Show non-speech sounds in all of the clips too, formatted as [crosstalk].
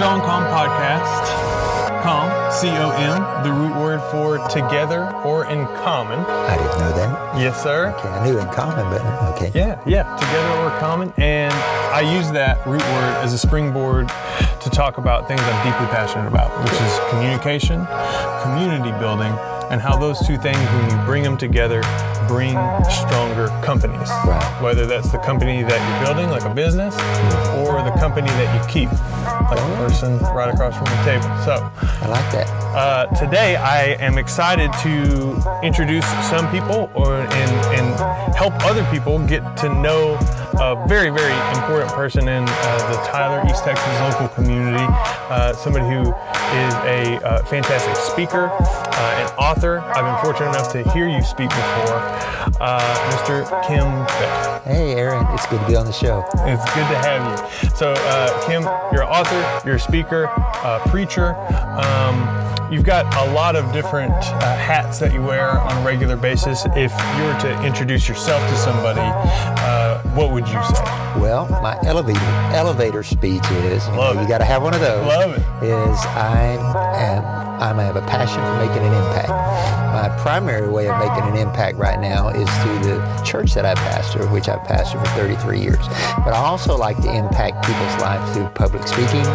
Strong Com podcast. Com, C O M, the root word for together or in common. I didn't know that. Yes, sir. Okay, I knew in common, but okay. Yeah, yeah, together or common. And I use that root word as a springboard to talk about things I'm deeply passionate about, which is communication, community building, and how those two things, when you bring them together, bring stronger companies. Right. Whether that's the company that you're building, like a business, or the company that you keep, like the person right across from the table. So, I like that. uh, today I am excited to introduce some people or, and, and help other people get to know a very, very important person in uh, the Tyler, East Texas local community. Uh, somebody who is a uh, fantastic speaker uh, and author. I've been fortunate enough to hear you speak before. Uh, Mr. Kim Beckham. Hey, Aaron, it's good to be on the show. It's good to have you. So, uh, Kim, you're an author, you're a speaker, uh, preacher. Um, you've got a lot of different uh, hats that you wear on a regular basis. If you were to introduce yourself to somebody, uh, what would you say? Well, my elevator elevator speech is you, Love know, you got to have one of those. Love it. Is I am I'm, I have a passion for making an impact. My primary way of making an impact right now is through the church that I pastor, which I've pastored for 33 years. But I also like to impact people's lives through public speaking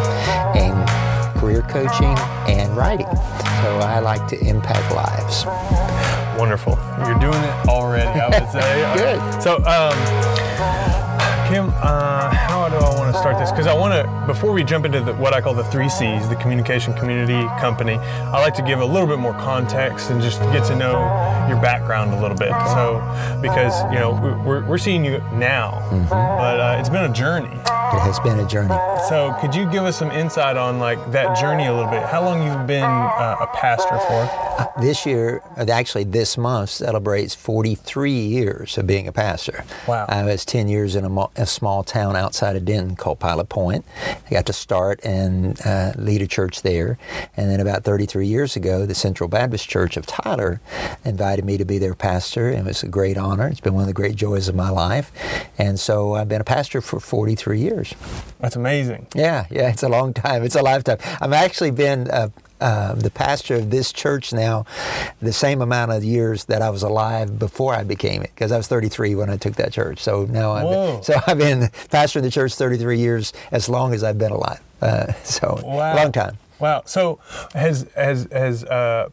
and career coaching and writing. So I like to impact lives. Wonderful. You're doing it already, I would say. [laughs] Good. So, um, Kim, uh, how do I want to start this? Because I want to, before we jump into the, what I call the three C's, the communication community company, I like to give a little bit more context and just get to know your background a little bit. So, because, you know, we- we're, we're seeing you now, but uh, it's been a journey. It has been a journey. So, could you give us some insight on like that journey a little bit? How long you've been uh, a pastor for? This year, uh, actually this month, celebrates 43 years of being a pastor. Wow. I was 10 years in a, mo- a small town outside of Denton called Pilot Point. I got to start and uh, lead a church there. And then about 33 years ago, the Central Baptist Church of Tyler invited me to be their pastor. And it was a great honor. It's been one of the great joys of my life. And so I've been a pastor for 43 years. That's amazing. Yeah, yeah, it's a long time. It's a lifetime. I've actually been uh, uh, the pastor of this church now the same amount of years that I was alive before I became it, because I was 33 when I took that church. So now I've Whoa. been, so I've been pastor of the church 33 years, as long as I've been alive. Uh, [laughs] so Wow. long time. Wow. So has has has uh,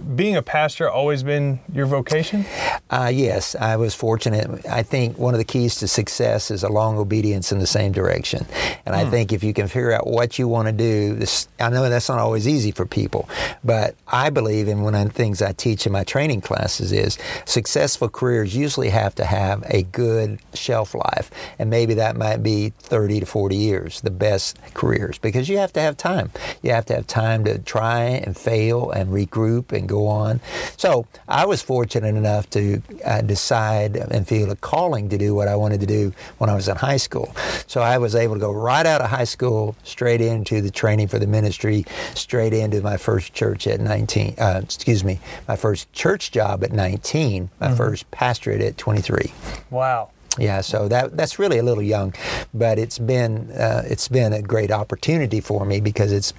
being a pastor always been your vocation? Uh, yes, I was fortunate. I think one of the keys to success is a long obedience in the same direction. And I think if you can figure out what you want to do, this, I know that's not always easy for people, but I believe in one of the things I teach in my training classes is successful careers usually have to have a good shelf life. And maybe that might be 30 to 40 years, the best careers, because you have to have time. You have to have time to try and fail and regroup and go on. So I was fortunate enough to uh, decide and feel a calling to do what I wanted to do when I was in high school. So I was able to go right out of high school, straight into the training for the ministry, straight into my first church at 19, uh, excuse me, my first church job at 19, my first pastorate at 23. Wow. Yeah, so that that's really a little young, but it's been uh, it's been a great opportunity for me because it's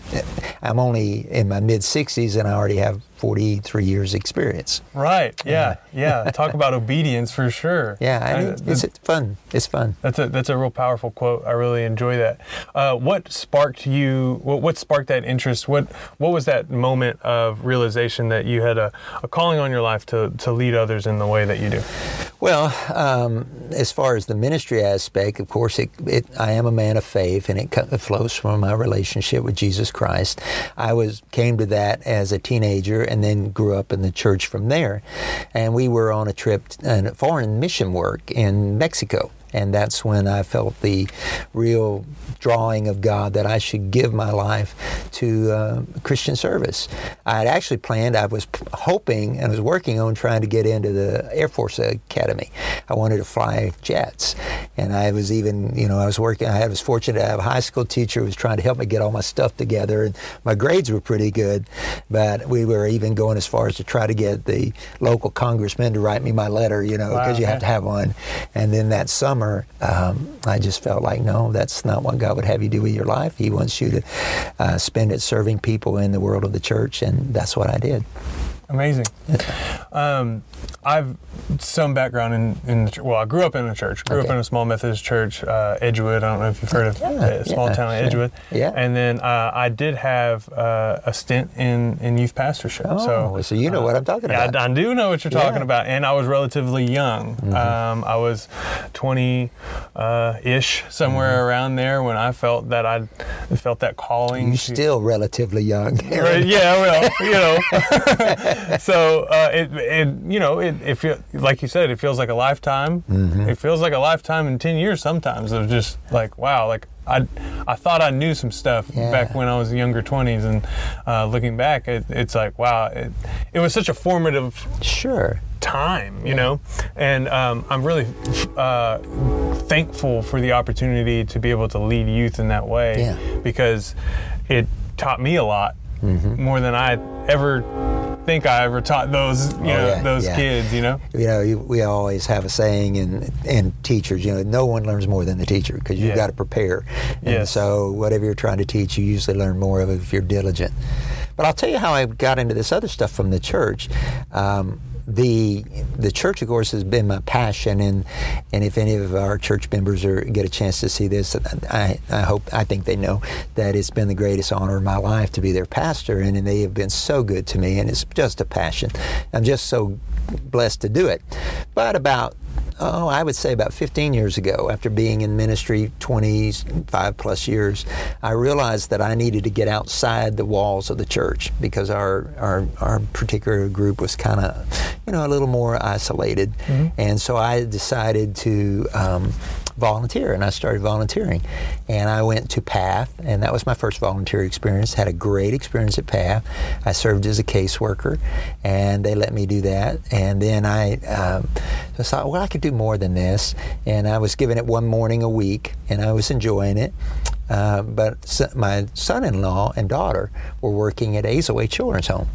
I'm only in my mid 60s and I already have 43 years experience. Right. Yeah. Yeah. Talk about obedience for sure. [laughs] Yeah, I mean, it's, it's fun. It's fun. That's a that's a real powerful quote. I really enjoy that. Uh, what sparked you? What, what sparked that interest? What what was that moment of realization that you had a, a calling on your life to to lead others in the way that you do? Well, um, as far as the ministry aspect, of course, it, it, I am a man of faith, and it, it flows from my relationship with Jesus Christ. I was came to that as a teenager, and then grew up in the church from there. And we were on a trip, uh, foreign mission work in Mexico. And that's when I felt the real drawing of God that I should give my life to uh, Christian service. I had actually planned, I was hoping and was working on trying to get into the Air Force Academy. I wanted to fly jets. And I was even, you know, I was working, I was fortunate to have a high school teacher who was trying to help me get all my stuff together. And my grades were pretty good, but we were even going as far as to try to get the local congressman to write me my letter, you know, because Wow, you have to have one. And then that summer, summer, um, I just felt like, no, that's not what God would have you do with your life. He wants you to uh, spend it serving people in the world of the church, and that's what I did. Amazing. Um, I've some background in, in the, well, I grew up in a church. Grew Okay. up in a small Methodist church, uh, Edgewood. I don't know if you've heard of Yeah, a small yeah, town, sure. Edgewood. Yeah. And then uh, I did have uh, a stint in, in youth pastorship. Oh, so, so you know what I'm talking yeah, about. I, I do know what you're talking about, and I was relatively young. Mm-hmm. Um, I was 20 uh, ish, somewhere around there, when I felt that I felt that calling. You're to- still relatively young. Right, yeah, well, you know. [laughs] so uh, it, it, you know, it, it feel, like you said, it feels like a lifetime. Mm-hmm. It feels like a lifetime in ten years sometimes of just like wow, like I, I thought I knew some stuff Yeah. back when I was younger twenties, and uh, looking back, it, it's like wow, it, it was such a formative Sure. time, you know, and um, I'm really uh, thankful for the opportunity to be able to lead youth in that way Yeah. because it taught me a lot Mm-hmm. more than I ever think I ever taught those, you know, Oh, yeah, those yeah. kids, you know. You know, you- we always have a saying, and and teachers, you know, no one learns more than the teacher because you've Yeah. got to prepare. And Yes. so, whatever you're trying to teach, you usually learn more of if you're diligent. But I'll tell you how I got into this other stuff from the church. Um, the the church, of course, has been my passion, and and if any of our church members are get a chance to see this, I, I hope I think they know that it's been the greatest honor of my life to be their pastor, and, and they have been so good to me, and it's just a passion. I'm just so blessed to do it. But about oh, I would say about 15 years ago, after being in ministry 25 plus years, I realized that I needed to get outside the walls of the church because our our, our particular group was kind of, you know, a little more isolated, and so I decided to. Um, volunteer and I started volunteering. And I went to PATH and that was my first volunteer experience. Had a great experience at PATH. I served as a caseworker and they let me do that. And then I um, I thought well I could do more than this. And I was given it one morning a week and I was enjoying it uh, but my son-in-law and daughter were working at Azleway Children's Home,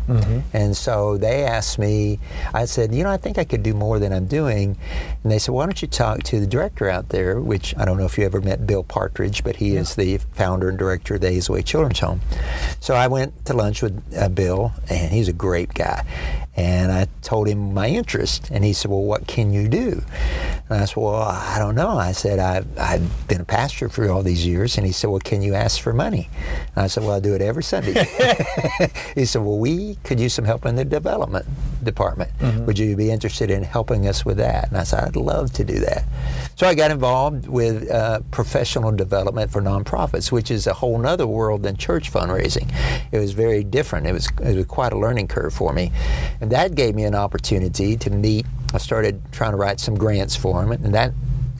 and so they asked me. I said, "You know, I think I could do more than I'm doing." And they said, "Why don't you talk to the director out there?" Which I don't know if you ever met Bill Partridge, but he is the founder and director of the Azleway Children's Home. So I went to lunch with uh, Bill, and he's a great guy. And I told him my interest, and he said, "Well, what can you do?" And I said, "Well, I don't know." I said, "I've, I've been a pastor for all these years," and he said, "Well, can you ask for money?" And I said, "Well, I do it every Sunday." [laughs] he said, "Well, we could use some help in the development department. Mm-hmm. Would you be interested in helping us with that?" And I said, "I'd love to do that." So I got involved with uh, professional development for nonprofits, which is a whole other world than church fundraising. It was very different. It was, it was quite a learning curve for me. And that gave me an opportunity to meet. I started trying to write some grants for them, and that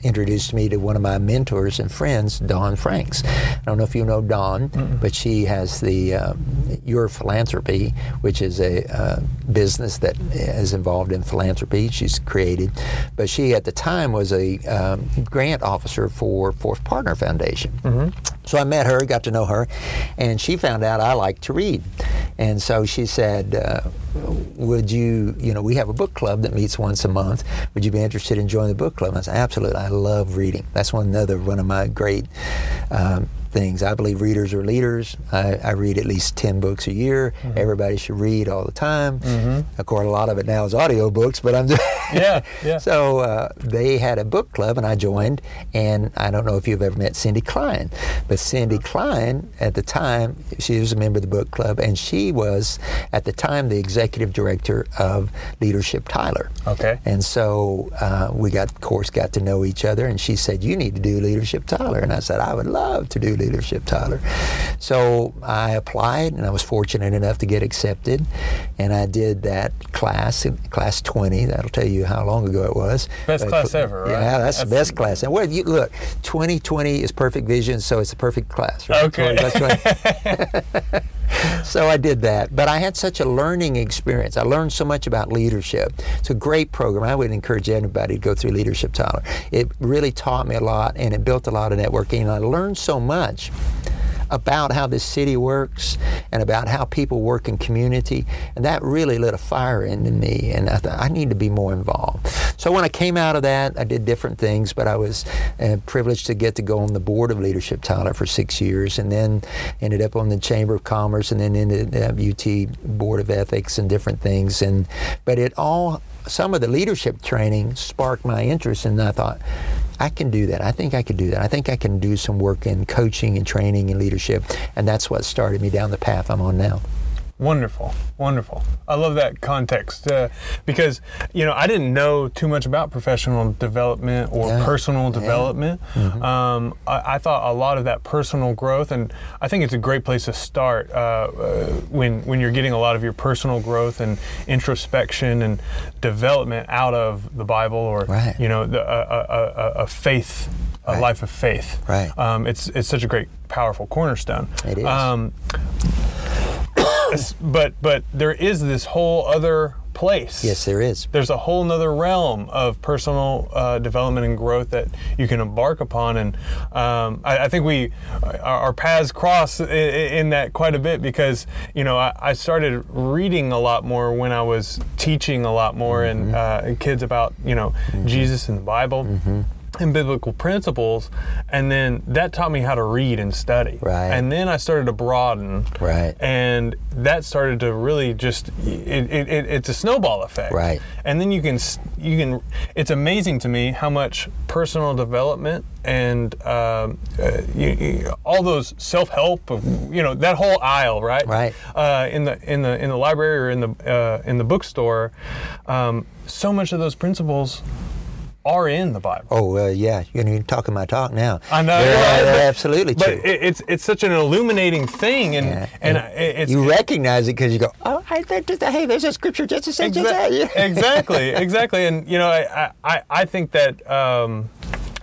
introduced me to one of my mentors and friends, Dawn Franks. I don't know if you know Dawn, but she has the um, Your Philanthropy, which is a uh, business that is involved in philanthropy. She's created, but she at the time was a um, grant officer for Fourth Partner Foundation. So I met her, got to know her, and she found out I like to read. And so she said, uh, Would you, you know, we have a book club that meets once a month. Would you be interested in joining the book club? And I said, Absolutely. I love reading. That's one another one of my great um, things. I believe readers are leaders. I, I read at least 10 books a year. Everybody should read all the time. Of course, a lot of it now is audiobooks, but I'm just. Yeah, yeah. [laughs] So uh, they had a book club, and I joined. And I don't know if you've ever met Cindy Klein, but Cindy Klein, at the time, she was a member of the book club, and she was, at the time, the executive director of Leadership Tyler. Okay. And so uh, we got, of course, got to know each other, and she said, "You need to do Leadership Tyler," and I said, "I would love to do Leadership Tyler." So I applied, and I was fortunate enough to get accepted, and I did that class, class 20. That'll tell you how long ago it was. Best But- class ever, right? Yeah, that's, the best class. And well, you look, 2020 is perfect vision, so it's the perfect class. Right? Okay. 20, that's right. [laughs] so I did that. But I had such a learning experience. I learned so much about leadership. It's a great program. I would encourage anybody to go through Leadership Tyler. It really taught me a lot and it built a lot of networking. And I learned so much about how this city works and about how people work in community and that really lit a fire into me and I thought I need to be more involved So when I came out of that, I did different things, but I was uh, privileged to get to go on the board of leadership, Tyler, for six years, and then ended up on the Chamber of Commerce, and then into the UT Board of Ethics and different things. And but it all some of the leadership training sparked my interest, and I thought. I can do that. I think I could do that. I think I can do some work in coaching and training and leadership, and that's what started me down the path I'm on now. Wonderful, wonderful. I love that context uh, because you know I didn't know too much about professional development or Yeah. personal Yeah. development. Um, I, I thought a lot of that personal growth, and I think it's a great place to start uh, uh, when when you're getting a lot of your personal growth and introspection and development out of the Bible or Right. you know the, a, a, a, a faith, a Right. life of faith. Right. Um, it's it's such a great, powerful cornerstone. It is. Um, but but there is this whole other place. Yes, there is. There's a whole nother realm of personal uh, development and growth that you can embark upon, and um, I, I think we our, our paths cross in, in that quite a bit because you know I, I started reading a lot more when I was teaching a lot more and Mm-hmm. uh, kids about you know Jesus and the Bible and biblical principles, and then that taught me how to read and study. Right. And then I started to broaden. Right. And that started to really just it, it, it, it's a snowball effect. Right. And then you can you can it's amazing to me how much personal development and um, uh, you, you- all those self help you know that whole aisle right Right. uh, in the in the in the library or in the uh, in the bookstore um, so much of those principles are in the Bible. Oh, uh, yeah, you're you're talking my talk now. I know, They're, right, they're but- absolutely But true. it, it's it's such an illuminating thing, and Yeah. and, it's you recognize it because you go, oh, I, that, hey, there's a scripture just to say just that. [laughs] Exactly, exactly. And you know, I I, I think that um,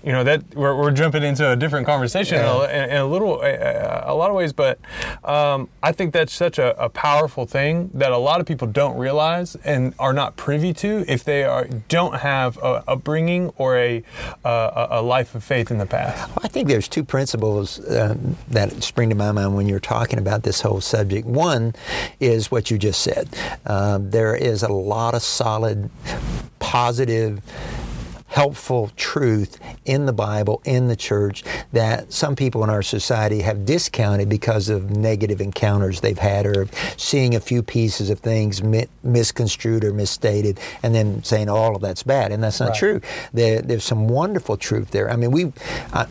you know that we're, we're jumping into a different conversation in, a, in, in a little uh, a lot of ways, but um, I think that's such a, a powerful thing that a lot of people don't realize and are not privy to if they are don't have a upbringing or a uh, a a life of faith in the past. I think there's two principles um, that spring to my mind when you're talking about this whole subject. One is what you just said. Um, there is a lot of solid, positive, helpful truth in the Bible, in the church, that some people in our society have discounted because of negative encounters they've had or seeing a few pieces of things mi- misconstrued or misstated and then saying all of that's bad. And that's not Right. true. There, there's some wonderful truth there. I mean, we, uh,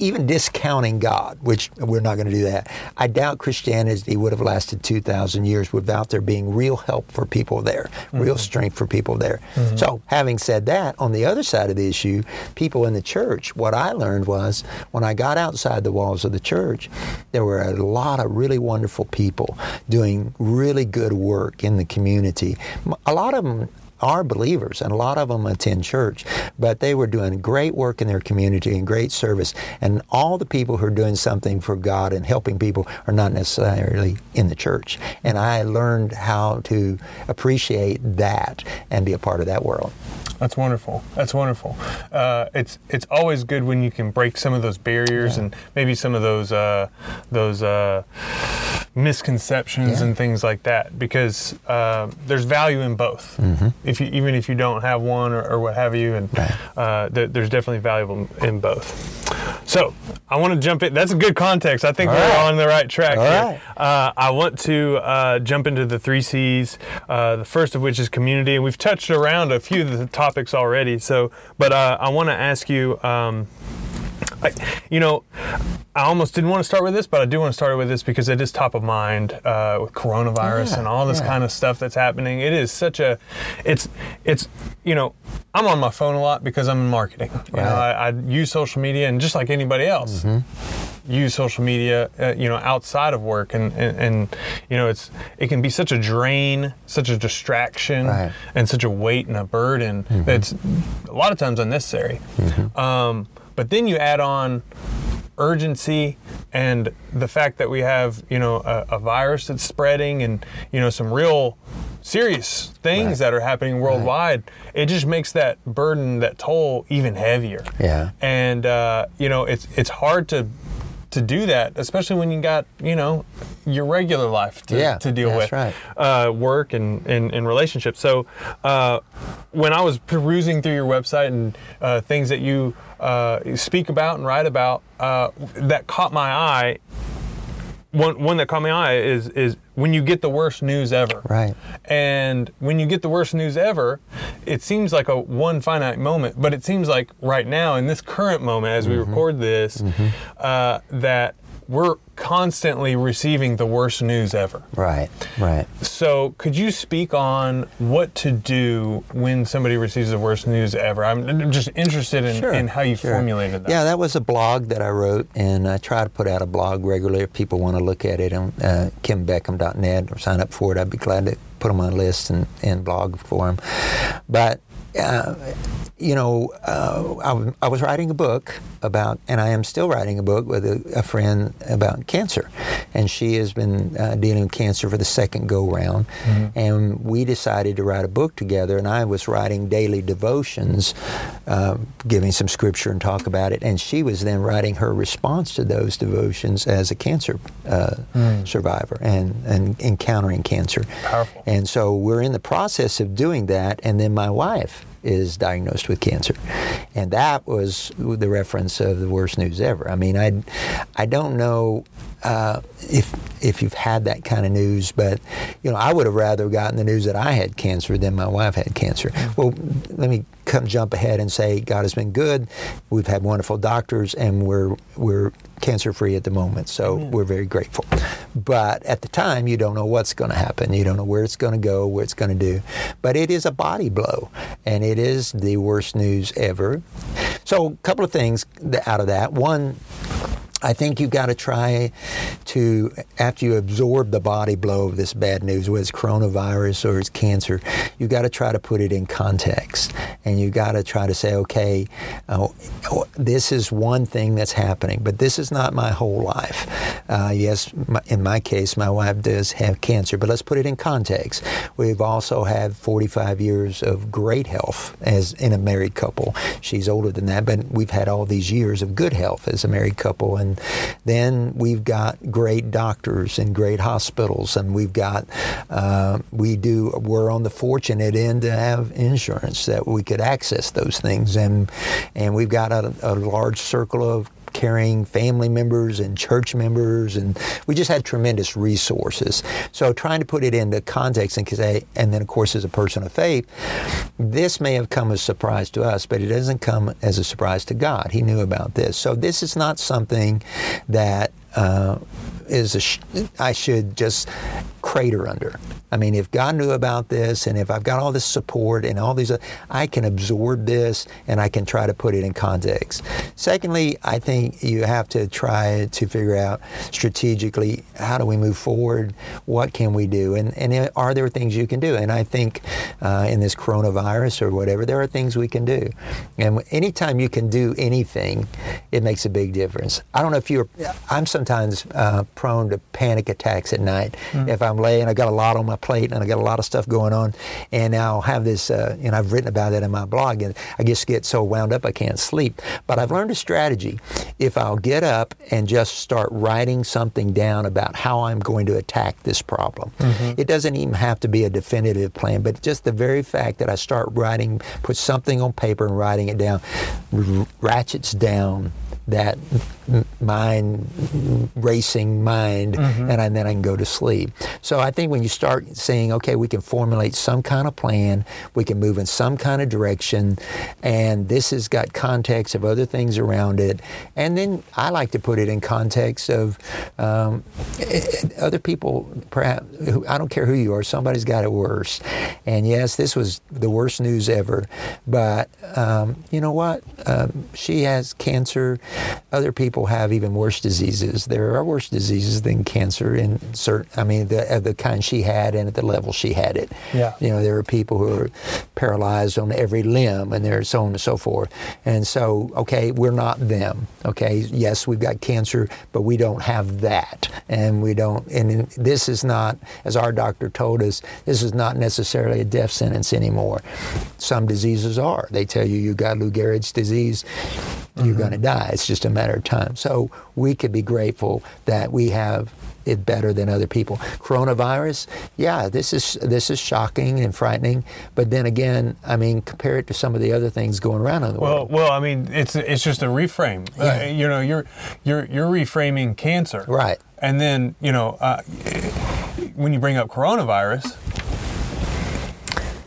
even discounting God, which we're not going to do that. I doubt Christianity would have lasted 2,000 years without there being real help for people there, real strength for people there. So, having said that, on the other side of the issue, people in the church, what I learned was when I got outside the walls of the church, there were a lot of really wonderful people doing really good work in the community. A lot of them are believers and a lot of them attend church, but they were doing great work in their community and great service. And all the people who are doing something for God and helping people are not necessarily in the church. And I learned how to appreciate that and be a part of that world. That's wonderful. That's wonderful. Uh, it's it's always good when you can break some of those barriers and maybe some of those uh, those uh, misconceptions Yeah. and things like that because uh, there's value in both. Mm-hmm. If you even if you don't have one or, or what have you, and uh, th- there's definitely valuable in both. So I want to jump in. That's a good context. I think All we're right. on the right track All here. right. Uh, I want to uh, jump into the three C's. Uh, the first of which is community, and we've touched around a few of the topics already. So, but uh, I want to ask you. Um, I, you know, I almost didn't want to start with this, but I do want to start with this because it is top of mind uh, with coronavirus Yeah, and all this yeah. kind of stuff that's happening. It is such a, it's, it's, you know, I'm on my phone a lot because I'm in marketing. You know, I, I use social media, and just like anybody else, Mm-hmm. use social media, uh, you know, outside of work, and, and and you know, it's it can be such a drain, such a distraction, Right. Mm-hmm. and such a weight and a burden that's a lot of times unnecessary. Um, but then you add on urgency and the fact that we have you know a, a virus that's spreading and you know some real serious things Right. that are happening worldwide it just makes that burden that toll even heavier Yeah. and uh, you know it's it's hard to to do that, especially when you got you know your regular life to, Yeah, to deal with, right. uh, work and, and, and relationships. So uh, when I was perusing through your website and uh, things that you uh, speak about and write about, uh, that caught my eye. One, one that caught my eye is is when you get the worst news ever. Right. And when you get the worst news ever, it seems like a one finite moment, but it seems like right now in this current moment as we Mm-hmm. record this, uh, that we're constantly receiving the worst news ever. Right. Right. So, could you speak on what to do when somebody receives the worst news ever? I'm just interested in, Sure, in how you sure. formulated that. Yeah, that was a blog that I wrote, and I try to put out a blog regularly. If people want to look at it on uh, kimbeckham.net or sign up for it, I'd be glad to put them on a list and, and blog for them. But uh, you know, uh, I, w- I was writing a book about, and I am still writing a book with a, a friend about cancer, and she has been uh, dealing with cancer for the second go round, and we decided to write a book together. And I was writing daily devotions, uh, giving some scripture and talk about it, and she was then writing her response to those devotions as a cancer uh, survivor and, and encountering cancer. Powerful. And so we're in the process of doing that, and then my wife is diagnosed with cancer, and that was the reference of the worst news ever. I mean, I, I don't know uh, if if you've had that kind of news, but you know, I would have rather gotten the news that I had cancer than my wife had cancer. Well, let me come jump ahead and say God has been good. We've had wonderful doctors, and we're we're cancer free at the moment, so we're very grateful. But at the time, you don't know what's going to happen. You don't know where it's going to go, where it's going to do. But it is a body blow, and it is the worst news ever. So, a couple of things out of that. One, I think you've got to try to, after you absorb the body blow of this bad news, whether it's coronavirus or it's cancer, you've got to try to put it in context. And you've got to try to say, okay, uh, this is one thing that's happening, but this is not my whole life. Uh, yes, my, in my case, my wife does have cancer, but let's put it in context. We've also had 45 years of great health as in a married couple. She's older than that, but we've had all these years of good health as a married couple. And then we've got great doctors and great hospitals, and we've got, uh, we do, we're on the fortunate end to have insurance that we could access those things. And, and we've got a, a large circle of carrying family members and church members, and we just had tremendous resources. So trying to put it into context and say, and then of course as a person of faith, this may have come as a surprise to us, but it doesn't come as a surprise to God. He knew about this. So this is not something that uh, is sh- I should just crater under. I mean, if God knew about this, and if I've got all this support and all these, I can absorb this and I can try to put it in context. Secondly, I think you have to try to figure out strategically how do we move forward, what can we do, and and are there things you can do? And I think uh, in this coronavirus or whatever, there are things we can do. And anytime you can do anything, it makes a big difference. I don't know if you're. I'm sometimes uh, prone to panic attacks at night if I'm laying. I got a lot on my plate and I got a lot of stuff going on, and I'll have this. Uh, and I've written about it in my blog, and I just get so wound up I can't sleep. But I've learned a strategy. If I'll get up and just start writing something down about how I'm going to attack this problem, it doesn't even have to be a definitive plan, but just the very fact that I start writing, put something on paper and writing it down, r- ratchets down that mind racing mind and, I, then I can go to sleep. So I think when you start saying, okay, we can formulate some kind of plan, we can move in some kind of direction, and this has got context of other things around it, and then I like to put it in context of um, other people, perhaps, who- I don't care who you are, somebody's got it worse. And yes, this was the worst news ever, but um, you know what? Um, she has cancer. Other people have even worse diseases. There are worse diseases than cancer in certain, I mean, the, uh, the kind she had and at the level she had it. Yeah. You know, there are people who are paralyzed on every limb and there's so on and so forth. And so, okay, we're not them. Okay, yes, we've got cancer, but we don't have that. And we don't, and this is not, as our doctor told us, this is not necessarily a death sentence anymore. Some diseases are. They tell you you got Lou Gehrig's disease. you're mm-hmm. going to die. It's just a matter of time. So we could be grateful that we have it better than other people. Coronavirus, yeah, this is this is shocking and frightening. But then again, I mean, compare it to some of the other things going around in the Well, world. well, I mean, it's it's just a reframe. Uh, you know, you're you're you're reframing cancer, Right. And then you know, uh, when you bring up coronavirus,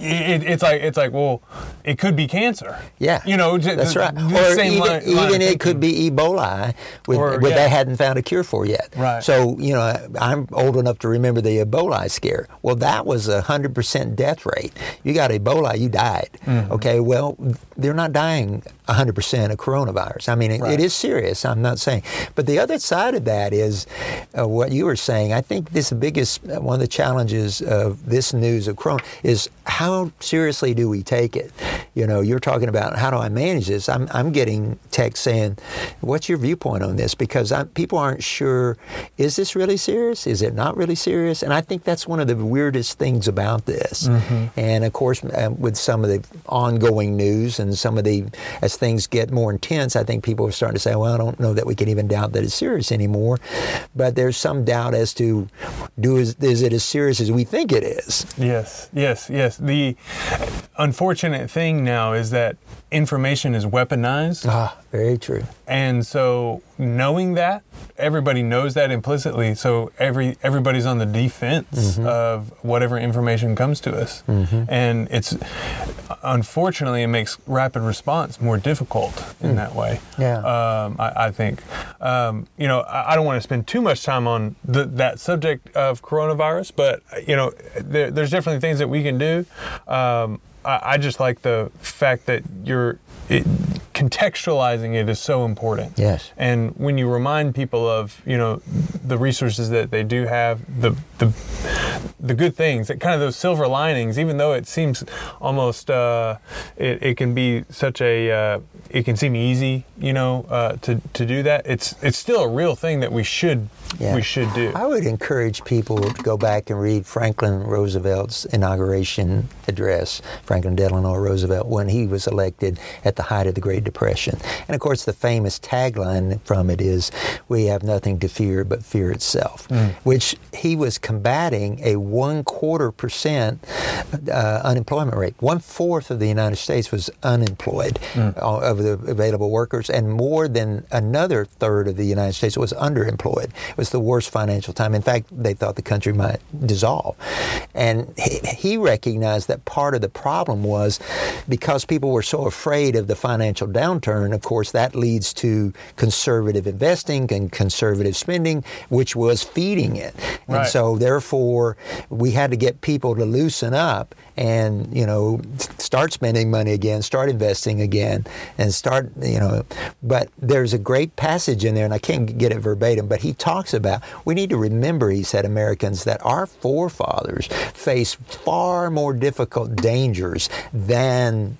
it, it's like it's like well, it could be cancer. Yeah, you know, j- that's right. the Or same even, line- even it could be Ebola, with, Or, what yeah. they hadn't found a cure for yet. Right. So you know, I'm old enough to remember the Ebola scare. Well, that was a hundred percent death rate. You got Ebola, you died. Mm-hmm. Okay. Well, they're not dying hundred percent of coronavirus. I mean, it, Right. it is serious. I'm not saying, but the other side of that is uh, what you were saying. I think this biggest one of the challenges of this news of corona is how seriously do we take it? You know, you're talking about how do I manage this? I'm, I'm getting texts saying, "What's your viewpoint on this?" Because i people aren't sure. Is this really serious? Is it not really serious? And I think that's one of the weirdest things about this. And of course, uh, with some of the ongoing news and some of the as things get more intense, I think people are starting to say, "Well, I don't know that we can even doubt that it's serious anymore." But there's some doubt as to do is, is it as serious as we think it is? Yes, yes, yes. The unfortunate thing now is that information is weaponized. Ah, very true. And so knowing that, everybody knows that implicitly. So every everybody's on the defense Mm-hmm. of whatever information comes to us. And it's unfortunately it makes rapid response more difficult in that way. Mm. Yeah. Um, I, I think. Um, you know, I, I don't want to spend too much time on the, that subject of coronavirus, but you know, there, there's definitely things that we can do. Um, I, I just like the fact that you're it, contextualizing it is so important. Yes. And when you remind people of, you know, the resources that they do have, the the the good things, that kind of those silver linings, even though it seems almost uh, it, it can be such a uh, it can seem easy, you know, uh, to to do that. It's it's still a real thing that we should Yeah. we should do. I would encourage people to go back and read Franklin Roosevelt's inauguration address, Franklin Delano Roosevelt, when he was elected at the height of the Great Depression. And of course, the famous tagline from it is, We have nothing to fear but fear itself, which he was combating a one quarter percent uh, unemployment rate. One fourth of the United States was unemployed uh, of the available workers, and more than another third of the United States was underemployed. It was the worst financial time. In fact, they thought the country might dissolve. And he, he recognized that part of the problem was because people were so afraid of the financial downturn, of course, that leads to conservative investing and conservative spending, which was feeding it. And Right. so, therefore, we had to get people to loosen up and you know start spending money again start investing again and start you know but there's a great passage in there and i can't get it verbatim but he talks about we need to remember he said americans that our forefathers faced far more difficult dangers than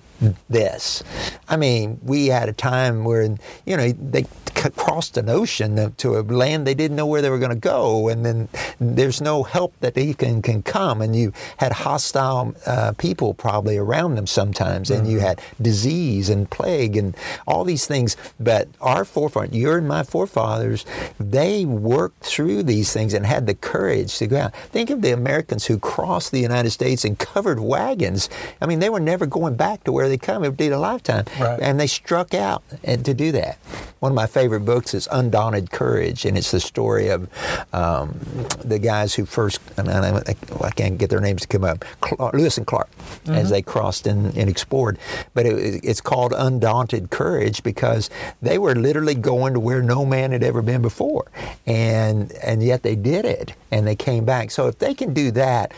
this. I mean, we had a time where, you know, they c- crossed an ocean to a land they didn't know where they were going to go, and then there's no help that they can, can come, and you had hostile uh, people probably around them sometimes, and you had disease and plague and all these things. But our forefathers, your and my forefathers, they worked through these things and had the courage to go out. Think of the Americans who crossed the United States in covered wagons. I mean, they were never going back to where they come. It would be a lifetime. Right. And they struck out and to do that. One of my favorite books is Undaunted Courage, and it's the story of um, the guys who first, and I, I can't get their names to come up, Clark, Lewis and Clark, as they crossed and, and explored. But it, it's called Undaunted Courage because they were literally going to where no man had ever been before. And, and yet they did it, and they came back. So if they can do that,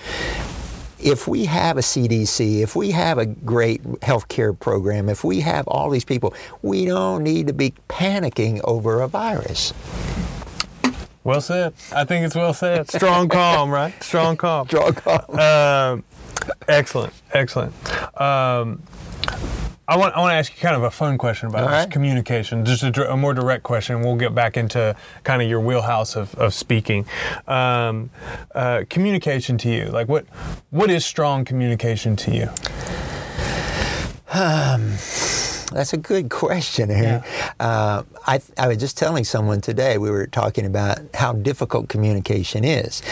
if we have a CDC, if we have a great healthcare program, if we have all these people, we don't need to be panicking over a virus. Well said. I think it's well said. Strong Com, right? Strong Com. A call. Um, excellent, excellent. Um, I want I want to ask you kind of a fun question about right. communication, just a, a more direct question. We'll get back into kind of your wheelhouse of, of speaking. Um, uh, communication to you, like what what is strong communication to you? That's a good question, Aaron. Yeah. Uh, I, I was just telling someone today, we were talking about how difficult communication is.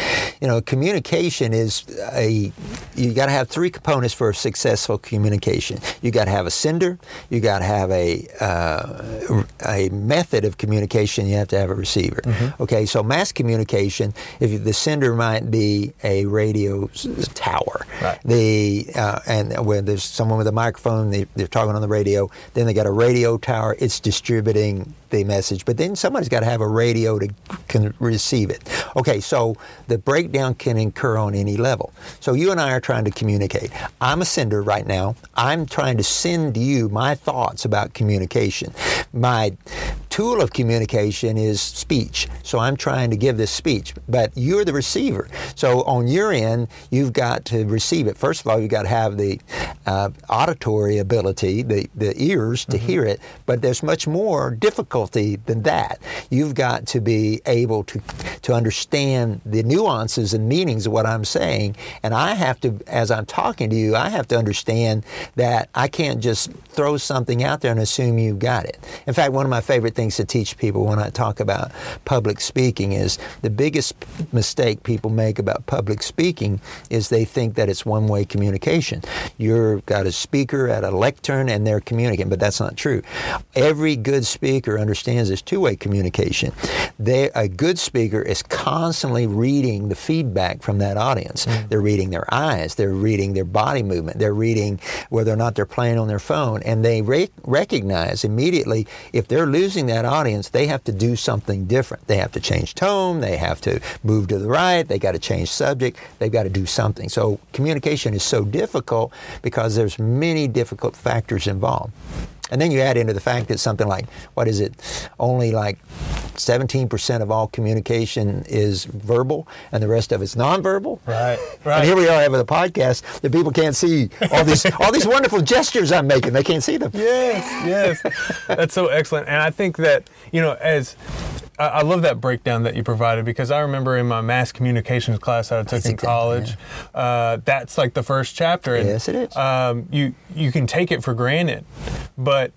You know, communication is a, you got to have three components for a successful communication. You got to have a sender, you got to have a, uh, a method of communication, you have to have a receiver. Mm-hmm. Okay, so mass communication, if the sender might be a radio s- tower, Right. the uh, and when there's someone with a microphone, they, they're talking on the radio. Then they got a radio tower. It's distributing the message. But then somebody's got to have a radio to can receive it. Okay, so the breakdown can occur on any level. So you and I are trying to communicate. I'm a sender right now. I'm trying to send you my thoughts about communication. My tool of communication is speech. So I'm trying to give this speech, but you're the receiver. So on your end, you've got to receive it. First of all, you've got to have the uh, auditory ability, the, the ears to hear it, but there's much more difficulty than that. You've got to be able to, to understand the nuances and meanings of what I'm saying, and I have to, as I'm talking to you, I have to understand that I can't just throw something out there and assume you've got it. In fact, one of my favorite things to teach people when I talk about public speaking is the biggest mistake people make about public speaking is they think that it's one way communication. You've got a speaker at a lectern and they're communicating, but that's not true. Every good speaker understands there's two way communication. They, a good speaker is constantly reading the feedback from that audience. Mm. They're reading their eyes, they're reading their body movement, they're reading whether or not they're playing on their phone, and they re- recognize immediately if they're losing that audience, they have to do something different. They have to change tone, they have to move to the right, they got to change subject, they've got to do something. So communication is so difficult because there's many difficult factors involved. And then you add into the fact that something like, what is it, only like 17% of all communication is verbal and the rest of it's nonverbal. Right, right. And here we are having a podcast that people can't see all these all these wonderful gestures I'm making. They can't see them. Yes, yes. That's so excellent. And I think that, you know, as I love that breakdown that you provided because I remember in my mass communications class that I took That's in exactly, college, uh, that's like the first chapter. And, Yes, it is. Um, you you can take it for granted, but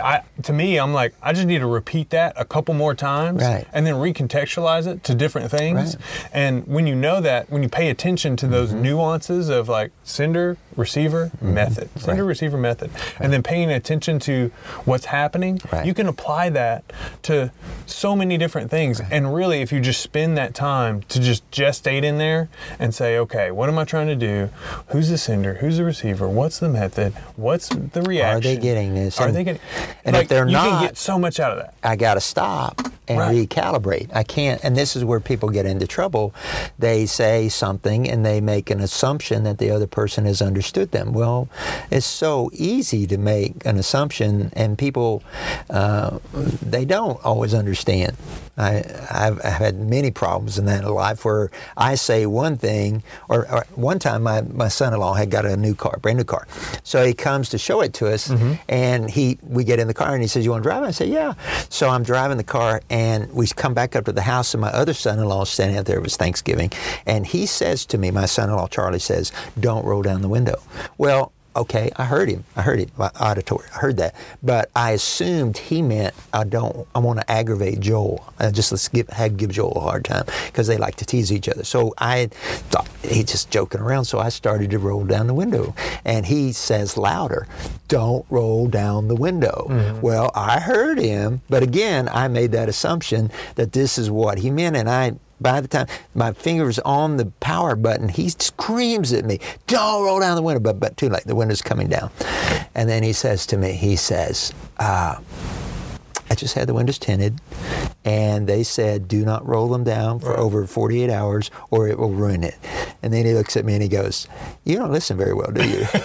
I, to me, I'm like, I just need to repeat that a couple more times, Right. and then recontextualize it to different things. Right. And when you know that, when you pay attention to Mm-hmm. those nuances of like sender, receiver, mm-hmm. method, sender, Right. receiver, method, and then paying attention to what's happening, Right. you can apply that to so many different things. And really, if you just spend that time to just gestate in there and say, okay, what am I trying to do? Who's the sender? Who's the receiver? What's the method? What's the reaction? Are they getting this? Are And- they getting? and if they're not you can get so much out of that. I got to stop and Right. recalibrate. I can't, and this is where people get into trouble. They say something and they make an assumption that the other person has understood them. Well, it's so easy to make an assumption, and people uh, they don't always understand. I, I've, I've had many problems in that life where I say one thing, or, or one time my, my son-in-law had got a new car, brand new car. So he comes to show it to us, and he we get in the car and he says, "You want to drive?" I say, "Yeah." So I'm driving the car, and we come back up to the house, and my other son-in-law is standing out there. It was Thanksgiving, and he says to me, my son-in-law Charlie says, "Don't roll down the window." Well. Okay, I heard him. I heard him. My auditory. I heard that, but I assumed he meant I don't. I want to aggravate Joel. I just let's give had give Joel a hard time because they like to tease each other. So I thought he's just joking around. So I started to roll down the window, and he says louder, "Don't roll down the window." Mm-hmm. Well, I heard him, but again, I made that assumption that this is what he meant, and I by the time my finger's on the power button, he screams at me, "Don't roll down the window!" But but too late. The window's coming down, and then he says to me, he says, uh, "I just had the windows tinted, and they said do not roll them down for over 48 hours, or it will ruin it." And then he looks at me and he goes, "You don't listen very well, do you?" [laughs]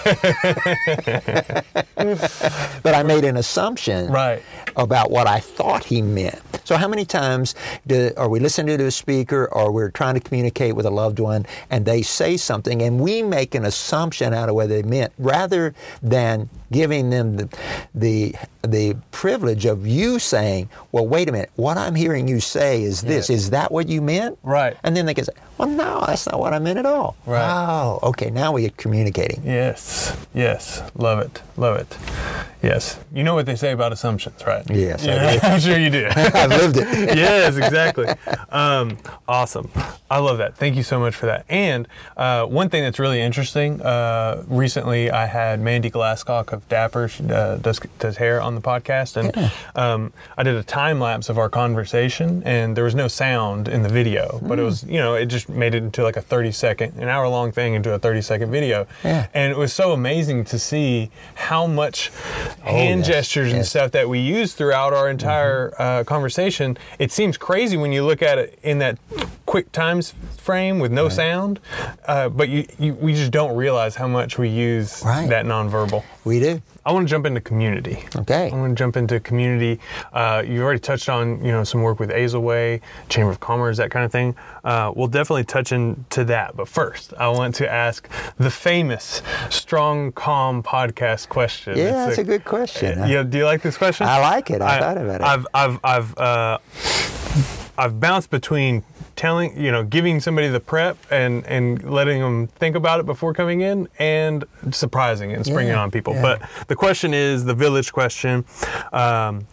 but I made an assumption Right. about what I thought he meant. So how many times do, are we listening to a speaker or we're trying to communicate with a loved one and they say something and we make an assumption out of what they meant rather than giving them the, the, the privilege of you saying, well, wait a minute, what I'm hearing you say is this. Yeah. Is that what you meant? Right. And then they can say, well, no, that's not what I meant at all. Right. Oh, okay, now we're communicating. Yes, yes, love it, love it. Yes. You know what they say about assumptions, right? Yes, Yeah. [laughs] I'm sure you do. [laughs] I've lived it. [laughs] yes, exactly. Um, awesome. I love that. Thank you so much for that. And uh, one thing that's really interesting, uh, recently I had Mandy Glasscock of Dapper, she uh, does, does hair on the podcast, and um, I did a time lapse of our conversation, and there was no sound in the video, but it was, you know, it just made it into like a 30 second, an hour long thing into a 30 second video. Yeah. And it was so amazing to see how much hand yes, gestures and stuff that we use throughout our entire uh, conversation. It seems crazy when you look at it in that quick times frame with no sound, uh, but you, you, we just don't realize how much we use Right. that nonverbal. We do. I want to jump into community. Okay. I want to jump into community. Uh, you already touched on you know some work with Azleway, Chamber of Commerce, that kind of thing. Uh, we'll definitely touch into that. But first, I want to ask the famous Strong Com podcast question. Yeah, It's that's a good question. yeah, do you like this question? I like it. I thought about it. I've I've I've uh, I've bounced between telling you know giving somebody the prep and and letting them think about it before coming in and surprising it and springing Yeah, on people. yeah. But the question is the village question. Um,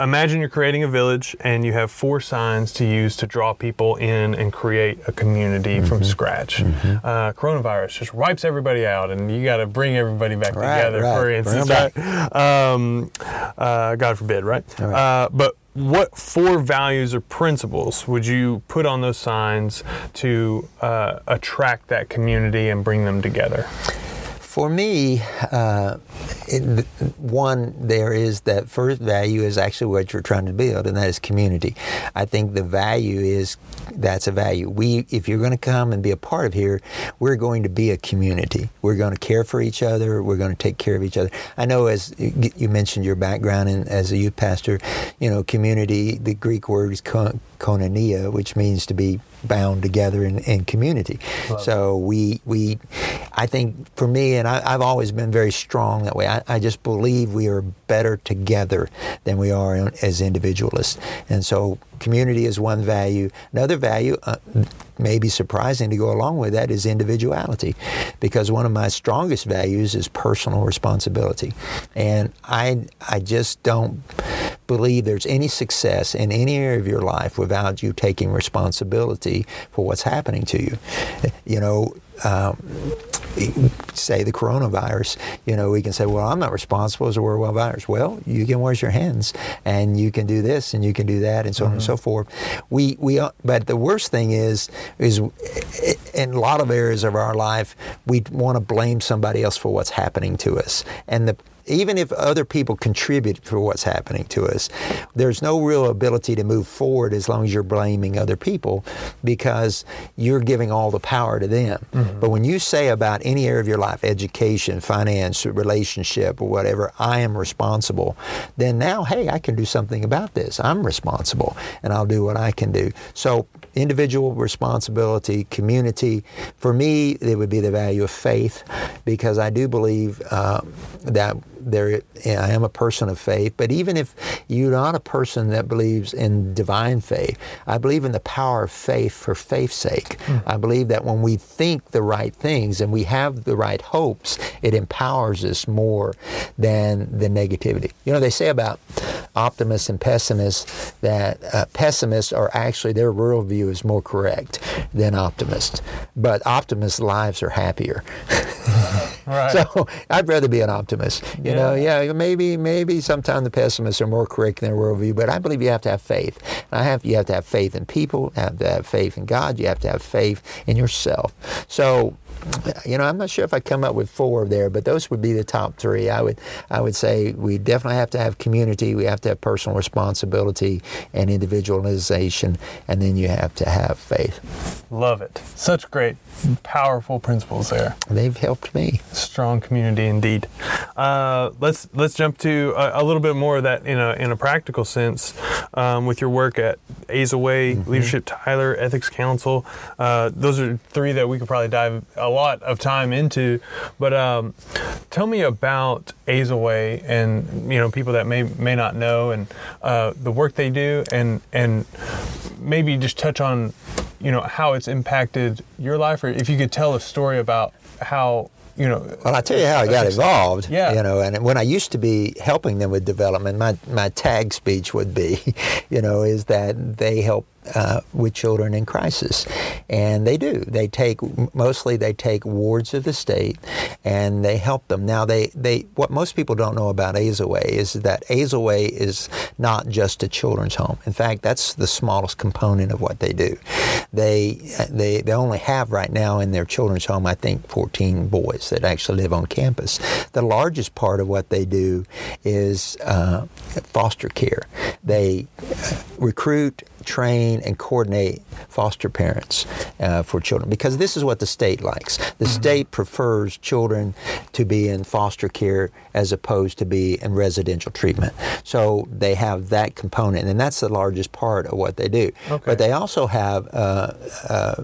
imagine you're creating a village and you have four signs to use to draw people in and create a community Mm-hmm. from scratch. Uh, coronavirus just wipes everybody out, and you got to bring everybody back Right, together. right. For instance, right? Um, uh, God forbid, right? Right. Uh, but what four values or principles would you put on those signs to uh, attract that community and bring them together? For me, uh, it, one, there is that first value is actually what you're trying to build, and that is community. I think the value is that's a value. We, if you're going to come and be a part of here, we're going to be a community. We're going to care for each other. We're going to take care of each other. I know, as you mentioned, your background in, as a youth pastor, you know, community. The Greek word is kon- koinonia, which means to be bound together in, in community. So we we I think for me and I, I've always been very strong that way. I, I just believe we are better together than we are as individualists. And so community is one value. Another value, uh, maybe surprising to go along with that, is individuality, because one of my strongest values is personal responsibility, and I I just don't believe there's any success in any area of your life without you taking responsibility for what's happening to you. You know. Um, say the coronavirus, you know, we can say, well, I'm not responsible as a worldwide virus. Well, you can wash your hands and you can do this and you can do that and so on and so forth. We, we, uh, but the worst thing is, is in a lot of areas of our life, we want to blame somebody else for what's happening to us. And the, even if other people contribute for what's happening to us, there's no real ability to move forward as long as you're blaming other people because you're giving all the power to them. But when you say about any area of your life, education, finance, relationship, or whatever, I am responsible, then now, hey, I can do something about this. I'm responsible and I'll do what I can do. So, individual responsibility, community, for me, it would be the value of faith because I do believe uh, that there I am a person of faith, but even if you're not a person that believes in divine faith, I believe in the power of faith for faith's sake. I believe that when we think the right things and we have the right hopes, it empowers us more than the negativity. You know, they say about optimists and pessimists that uh, pessimists are actually their worldview is more correct than optimists, but optimists' lives are happier. [laughs] Right. So I'd rather be an optimist. You know, yeah, maybe maybe sometimes the pessimists are more correct in their worldview, but I believe you have to have faith. And I have you have to have faith in people, you have to have faith in God, you have to have faith in yourself. So you know, I'm not sure if I come up with four there, but those would be the top three. I would, I would say we definitely have to have community. We have to have personal responsibility and individualization, and then you have to have faith. Love it. Such great, powerful principles there. They've helped me. Strong community indeed. Uh, let's let's jump to a, a little bit more of that in a in a practical sense um, with your work at Azleway, Leadership Tyler, Ethics Council. Uh, those are three that we could probably dive a lot of time into. But um, tell me about Azleway and you know people that may may not know and uh, the work they do and and maybe just touch on you know how it's impacted your life or if you could tell a story about how you know. Well, I tell you how I got involved. Yeah. You know, and when I used to be helping them with development, my my tag speech would be, [laughs] you know, is that they help uh, with children in crisis, and they do. They take mostly they take wards of the state, and they help them. Now they they what most people don't know about Azleway is that Azleway is not just a children's home. In fact, that's the smallest component of what they do. They they they only have right now in their children's home, I think, 14 boys that actually live on campus. The largest part of what they do is uh, foster care. They uh, recruit train and coordinate foster parents uh, for children because this is what the state likes. The mm-hmm. state prefers children to be in foster care as opposed to be in residential treatment. So they have that component, and that's the largest part of what they do. Okay. But they also have uh, uh,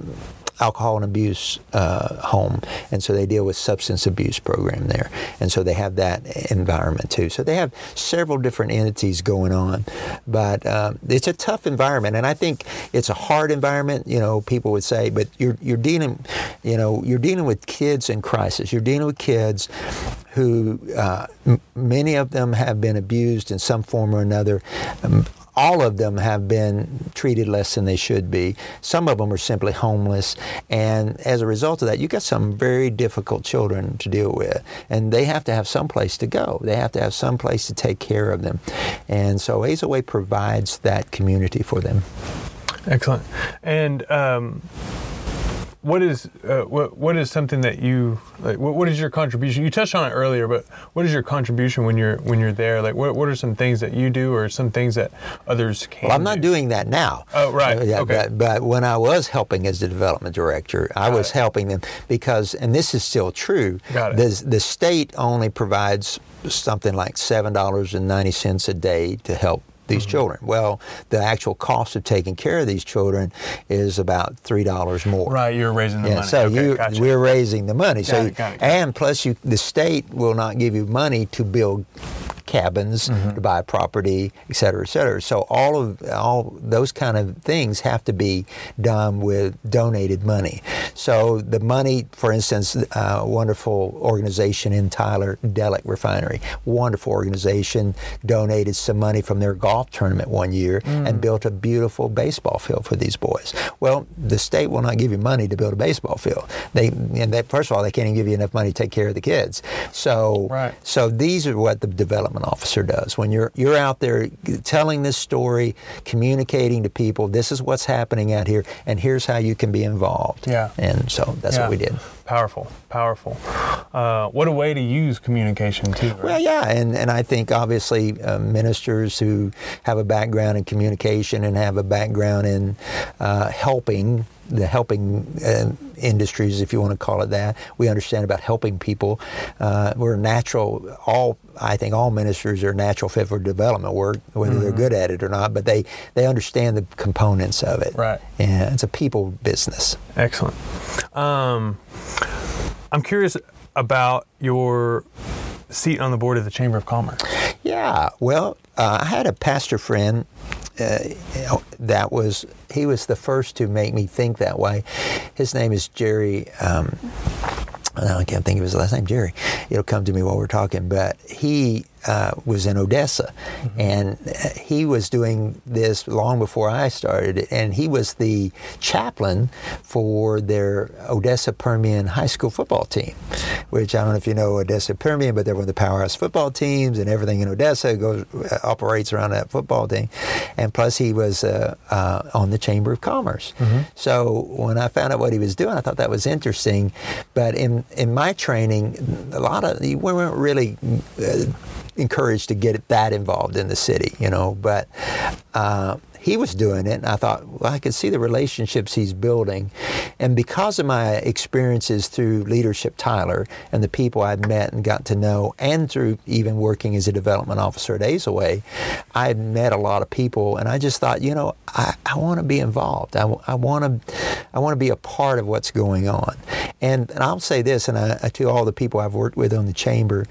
alcohol and abuse uh, home, and so they deal with substance abuse program there, and so they have that environment too. So they have several different entities going on, but uh, it's a tough environment, and I think it's a hard environment. You know, people would say, but you're you're dealing, you know, you're dealing with kids in crisis. You're dealing with kids who uh, m- many of them have been abused in some form or another. Um, all of them have been treated less than they should be. Some of them are simply homeless. And as a result of that, you've got some very difficult children to deal with. And they have to have some place to go. They have to have some place to take care of them. And so Azleway provides that community for them. Excellent. And um, what is uh, what what is something that you like? What, what is your contribution? You touched on it earlier, but what is your contribution when you're when you're there? Like, what what are some things that you do, or some things that others can? Well, I'm not do? doing that now. Oh, right. Uh, yeah, okay. But, but, when I was helping as the development director, I was it. helping them because, and this is still true. Got it. The, the state only provides something like seven dollars and ninety cents a day to help these mm-hmm. children. Well, the actual cost of taking care of these children is about three dollars more. Right, you're raising the yeah, money. So okay, you, gotcha. we're raising the money. Got so it, got it, got and plus, you the state will not give you money to build cabins, mm-hmm. to buy property, et cetera, et cetera. So all of all those kind of things have to be done with donated money. So the money, for instance, a uh, wonderful organization in Tyler, Delek Refinery, wonderful organization, donated some money from their golf tournament one year mm. and built a beautiful baseball field for these boys. Well, the state will not give you money to build a baseball field. They and first of all, they can't even give you enough money to take care of the kids. So, right. so these are what the development officer does. When you're you're out there telling this story, communicating to people, this is what's happening out here, and here's how you can be involved. Yeah. And so that's yeah. what we did. Powerful, powerful. Uh, what a way to use communication too. Right? Well, yeah, and and I think obviously uh, ministers who have a background in communication and have a background in uh, helping the helping uh, industries, if you want to call it that. We understand about helping people. Uh, we're natural. All I think all ministers are natural fit for development work, whether mm-hmm. they're good at it or not. But they they understand the components of it. Right. Yeah, it's a people business. Excellent. Um, I'm curious about your seat on the board of the Chamber of Commerce. Yeah. Well, uh, I had a pastor friend uh, that was he was the first to make me think that way. His name is Jerry. Um, I can't think of his last name, Jerry. It'll come to me while we're talking. But he uh, was in Odessa, mm-hmm. and he was doing this long before I started. And he was the chaplain for their Odessa Permian high school football team, which I don't know if you know Odessa Permian, but they're one of the powerhouse football teams, and everything in Odessa goes uh, operates around that football team. And plus, he was uh, uh, on the Chamber of Commerce. Mm-hmm. So when I found out what he was doing, I thought that was interesting. But in in my training, a lot of we weren't really uh, encouraged to get that involved in the city, you know. But uh, he was doing it, and I thought, well, I could see the relationships he's building. And because of my experiences through Leadership Tyler and the people I'd met and got to know, and through even working as a development officer at Azleway, I had met a lot of people, and I just thought, you know, I, I want to be involved. I, I want to I want to be a part of what's going on. And, and I'll say this, and I, to all the people I've worked with on the chamber,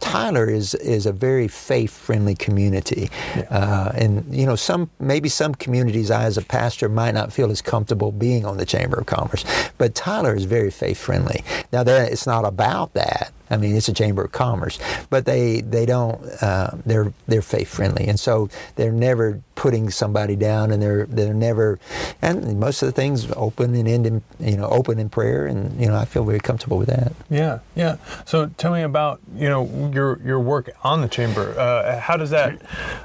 Tyler is is a very faith friendly community, yeah. uh, and you know some maybe some communities I as a pastor might not feel as comfortable being on the Chamber of Commerce, but Tyler is very faith friendly. Now it's not about that. I mean, it's a chamber of commerce, but they they don't uh, they're they're faith friendly, and so they're never putting somebody down, and they're they're never, and most of the things open and end in you know open in prayer, and you know I feel very comfortable with that. Yeah, yeah. So tell me about you know your your work on the chamber. Uh, how does that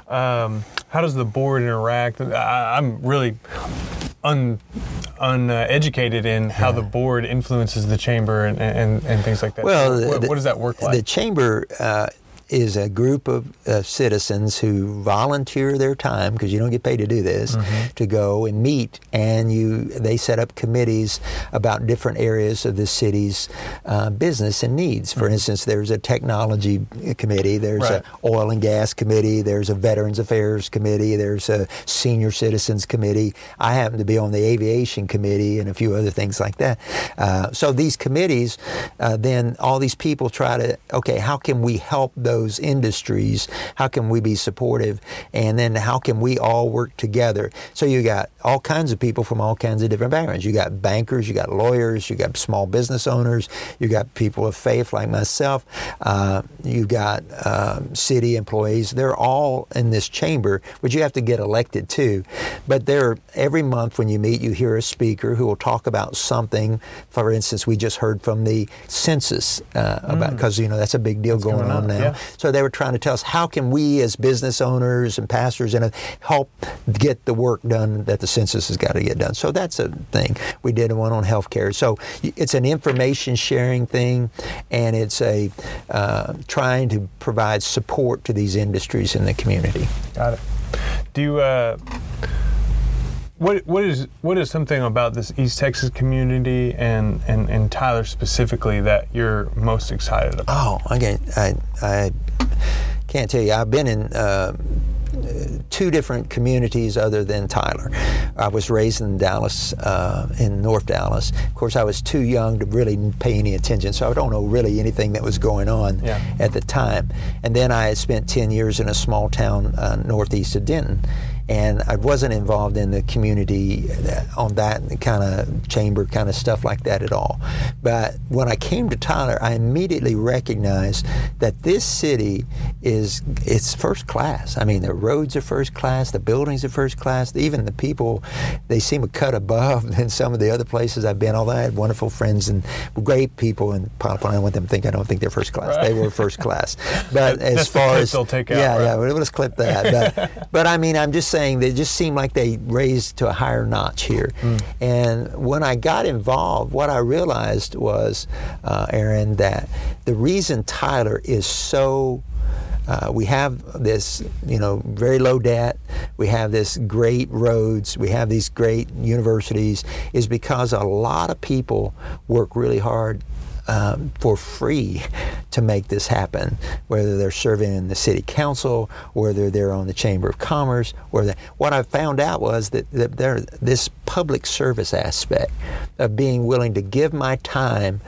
um, how does the board interact? I, I'm really un uneducated in how the board influences the chamber and, and, and things like that. Well, what, the, what does that work like? The chamber uh, is a group of uh, citizens who volunteer their time because you don't get paid to do this mm-hmm. to go and meet and you they set up committees about different areas of the city's uh, business and needs for mm-hmm. instance there's a technology committee there's right. a oil and gas committee there's a veterans affairs committee there's a senior citizens committee i happen to be on the aviation committee and a few other things like that uh, so these committees uh, then all these people try to okay how can we help those those industries? How can we be supportive? And then how can we all work together? So you got all kinds of people from all kinds of different backgrounds. You got bankers, you got lawyers, you got small business owners, you got people of faith like myself, uh, you got uh, city employees. They're all in this chamber, but you have to get elected too. But there, every month when you meet, you hear a speaker who will talk about something. For instance, we just heard from the census uh, about because mm. you know that's a big deal going, going, on, now. Yeah. So they were trying to tell us how can we as business owners and pastors and help get the work done that the census has got to get done. So that's a thing. We did one on healthcare. So it's an information sharing thing, and it's a uh, trying to provide support to these industries in the community. Got it. Do you? Uh, what what is what is something about this East Texas community and, and, and Tyler specifically that you're most excited about? Oh, again, I I can't tell you. I've been in. Uh, two different communities other than Tyler. I was raised in Dallas, uh, in North Dallas. Of course, I was too young to really pay any attention, so I don't know really anything that was going on yeah. at the time. And then I spent 10 years in a small town uh, northeast of Denton and I wasn't involved in the community on that kind of chamber kind of stuff like that at all. But when I came to Tyler, I immediately recognized that this city is it's first class. I mean, the roads are first class, the buildings are first class, even the people they seem a cut above [laughs] than some of the other places I've been. Although I had wonderful friends and great people in Pilot Point, I want them to think I don't think they're first class. Right. They were first class. But [laughs] as far as they'll take out, yeah, right? yeah, let's clip that. But, [laughs] but I mean, I'm just saying they just seemed like they raised to a higher notch here. Mm. And when I got involved, what I realized was, uh, Aaron, that the reason Tyler is so uh, we have this, you know, very low debt. We have this great roads. We have these great universities. Is because a lot of people work really hard um, for free to make this happen, whether they're serving in the city council, whether they're on the Chamber of Commerce, or that. What I found out was that, that there this public service aspect of being willing to give my time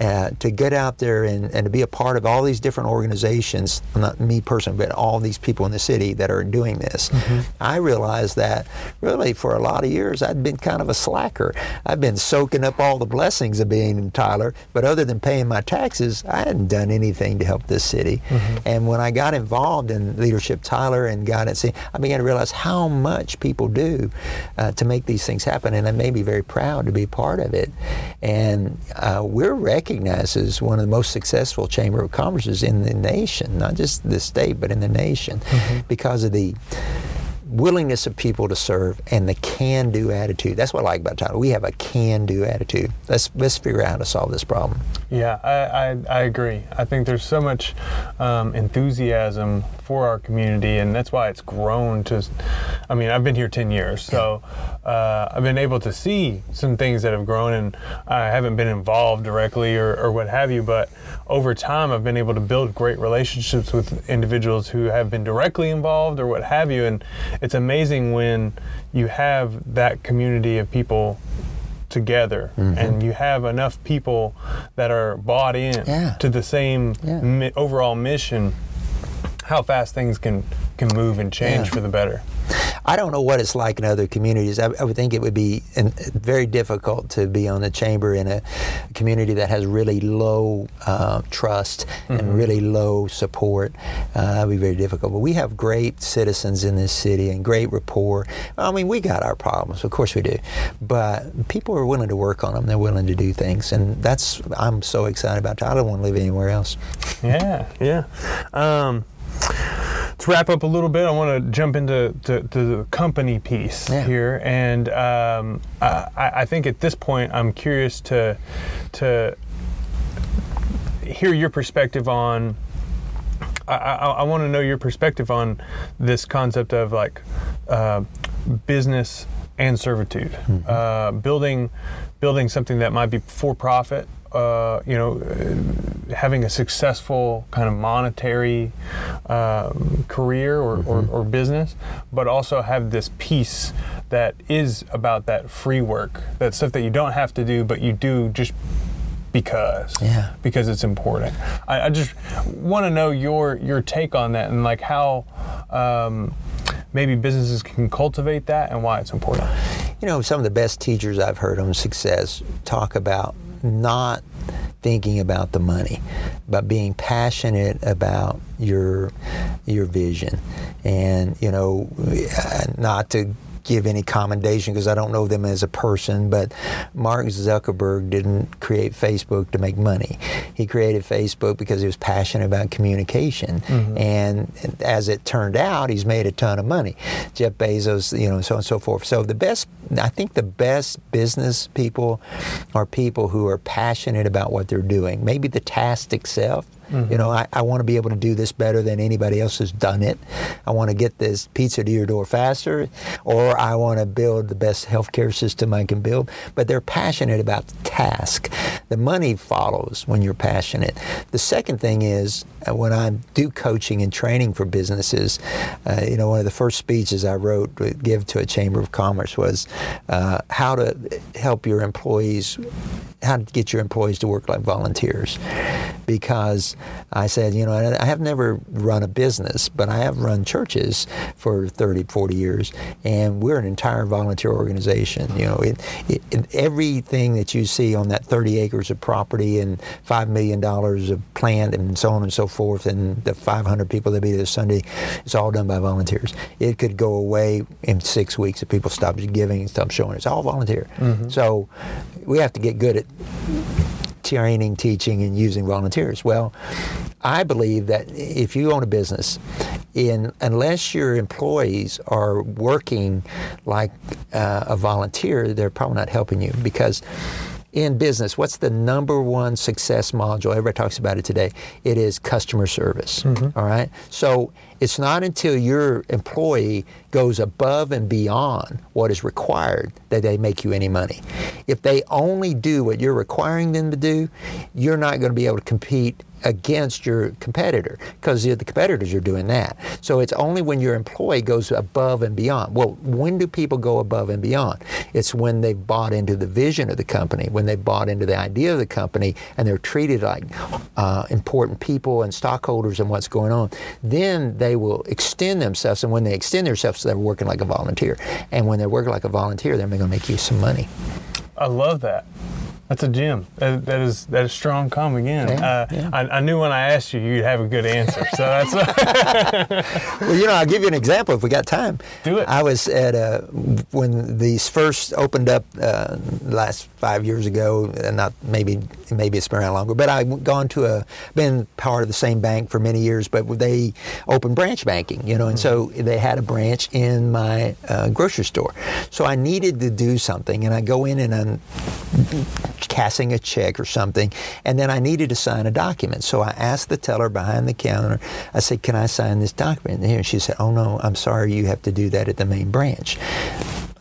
uh, to get out there and, and to be a part of all these different organizations, not me personally, but all these people in the city that are doing this. Mm-hmm. I realized that really for a lot of years I'd been kind of a slacker. I've been soaking up all the blessings of being in Tyler, but other than paying my taxes, I hadn't done anything to help this city. Mm-hmm. And when I got involved in Leadership Tyler and got it, I began to realize how much people do uh, to make these things happen, and I made me very proud to be part of it. And uh, we're recognized as one of the most successful chamber of commerces in the nation, not just the state, but in the nation, mm-hmm. because of the willingness of people to serve and the can-do attitude. That's what I like about Tyler. We have a can-do attitude. Let's let's figure out how to solve this problem. Yeah, I, I, I agree. I think there's so much um, enthusiasm for our community, and that's why it's grown to. I mean, I've been here 10 years, so uh, I've been able to see some things that have grown, and I haven't been involved directly or, or what have you, but over time, I've been able to build great relationships with individuals who have been directly involved or what have you, and it's amazing when you have that community of people together and you have enough people that are bought in Yeah. to the same Yeah. mi- overall mission, how fast things can can move and change Yeah. for the better. I don't know what it's like in other communities. I, I would think it would be in, very difficult to be on the chamber in a community that has really low uh, trust and really low support. Uh, that would be very difficult. But we have great citizens in this city and great rapport. I mean, we got our problems, of course we do, but people are willing to work on them. They're willing to do things, and that's I'm so excited about. I don't want to live anywhere else. Yeah, yeah. Um, to wrap up a little bit, I want to jump into to, to the company piece Yeah. here, and um, I, I think at this point, I'm curious to to hear your perspective on. I, I, I want to know your perspective on this concept of like uh, business and servitude, uh, building building something that might be for profit. Uh, you know, uh, having a successful kind of monetary um, career or, or, or business, but also have this piece that is about that free work, that stuff that you don't have to do, but you do just because Yeah. because it's important. I, I just want to know your your take on that and like how um, maybe businesses can cultivate that and why it's important. You know, some of the best teachers I've heard on success talk about not thinking about the money, but being passionate about your your vision, and you know, not to give any commendation because I don't know them as a person, but Mark Zuckerberg didn't create Facebook to make money. He created Facebook because he was passionate about communication. Mm-hmm. And as it turned out, he's made a ton of money. Jeff Bezos, you know, so on and so forth. So the best, I think the best business people are people who are passionate about what they're doing. Maybe the task itself. You know, I, I want to be able to do this better than anybody else has done it. I want to get this pizza to your door faster, or I want to build the best healthcare system I can build. But they're passionate about the task. The money follows when you're passionate. The second thing is uh, when I do coaching and training for businesses, uh, you know, one of the first speeches I wrote to give to a chamber of commerce was uh, how to help your employees, how to get your employees to work like volunteers, because I said, you know, I have never run a business, but I have run churches for 30, 40 years, and we're an entire volunteer organization. You know, it, it, it, everything that you see on that 30 acres of property and $5 million of plant and so on and so forth, and the 500 people that be there Sunday, it's all done by volunteers. It could go away in six weeks if people stop giving, and stop showing. It's all volunteer. Mm-hmm. So we have to get good at training, teaching, and using volunteers. Well, I believe that if you own a business, in unless your employees are working like uh, a volunteer, they're probably not helping you because. In business, what's the number one success module? Everybody talks about it today. It is customer service. Mm-hmm. all right. So it's not until your employee goes above and beyond what is required that they make you any money. If they only do what you're requiring them to do, you're not going to be able to compete against your competitor because the competitors are doing that. So it's only when your employee goes above and beyond. Well, when do people go above and beyond? It's when they've bought into the vision of the company, when they've bought into the idea of the company, and they're treated like uh, important people and stockholders and what's going on. Then they will extend themselves, and when they extend themselves, they're working like a volunteer. And when they're working like a volunteer, they're going to make you some money. I love that. That's a gem. That, that is that is Strong Com again. Yeah, uh, yeah. I, I knew when I asked you, you'd have a good answer. So that's [laughs] [laughs] Well, you know, I'll give you an example if we got time. Do it. I was at a, when these first opened up uh, last five years ago, and not maybe maybe it's been around longer, but I've gone to a been part of the same bank for many years, but they opened branch banking, you know, and so they had a branch in my uh, grocery store. So I needed to do something, and I go in and I'm casting a check or something, and then I needed to sign a document. So I asked the teller behind the counter, I said, Can I sign this document? And she said, Oh no, I'm sorry, you have to do that at the main branch.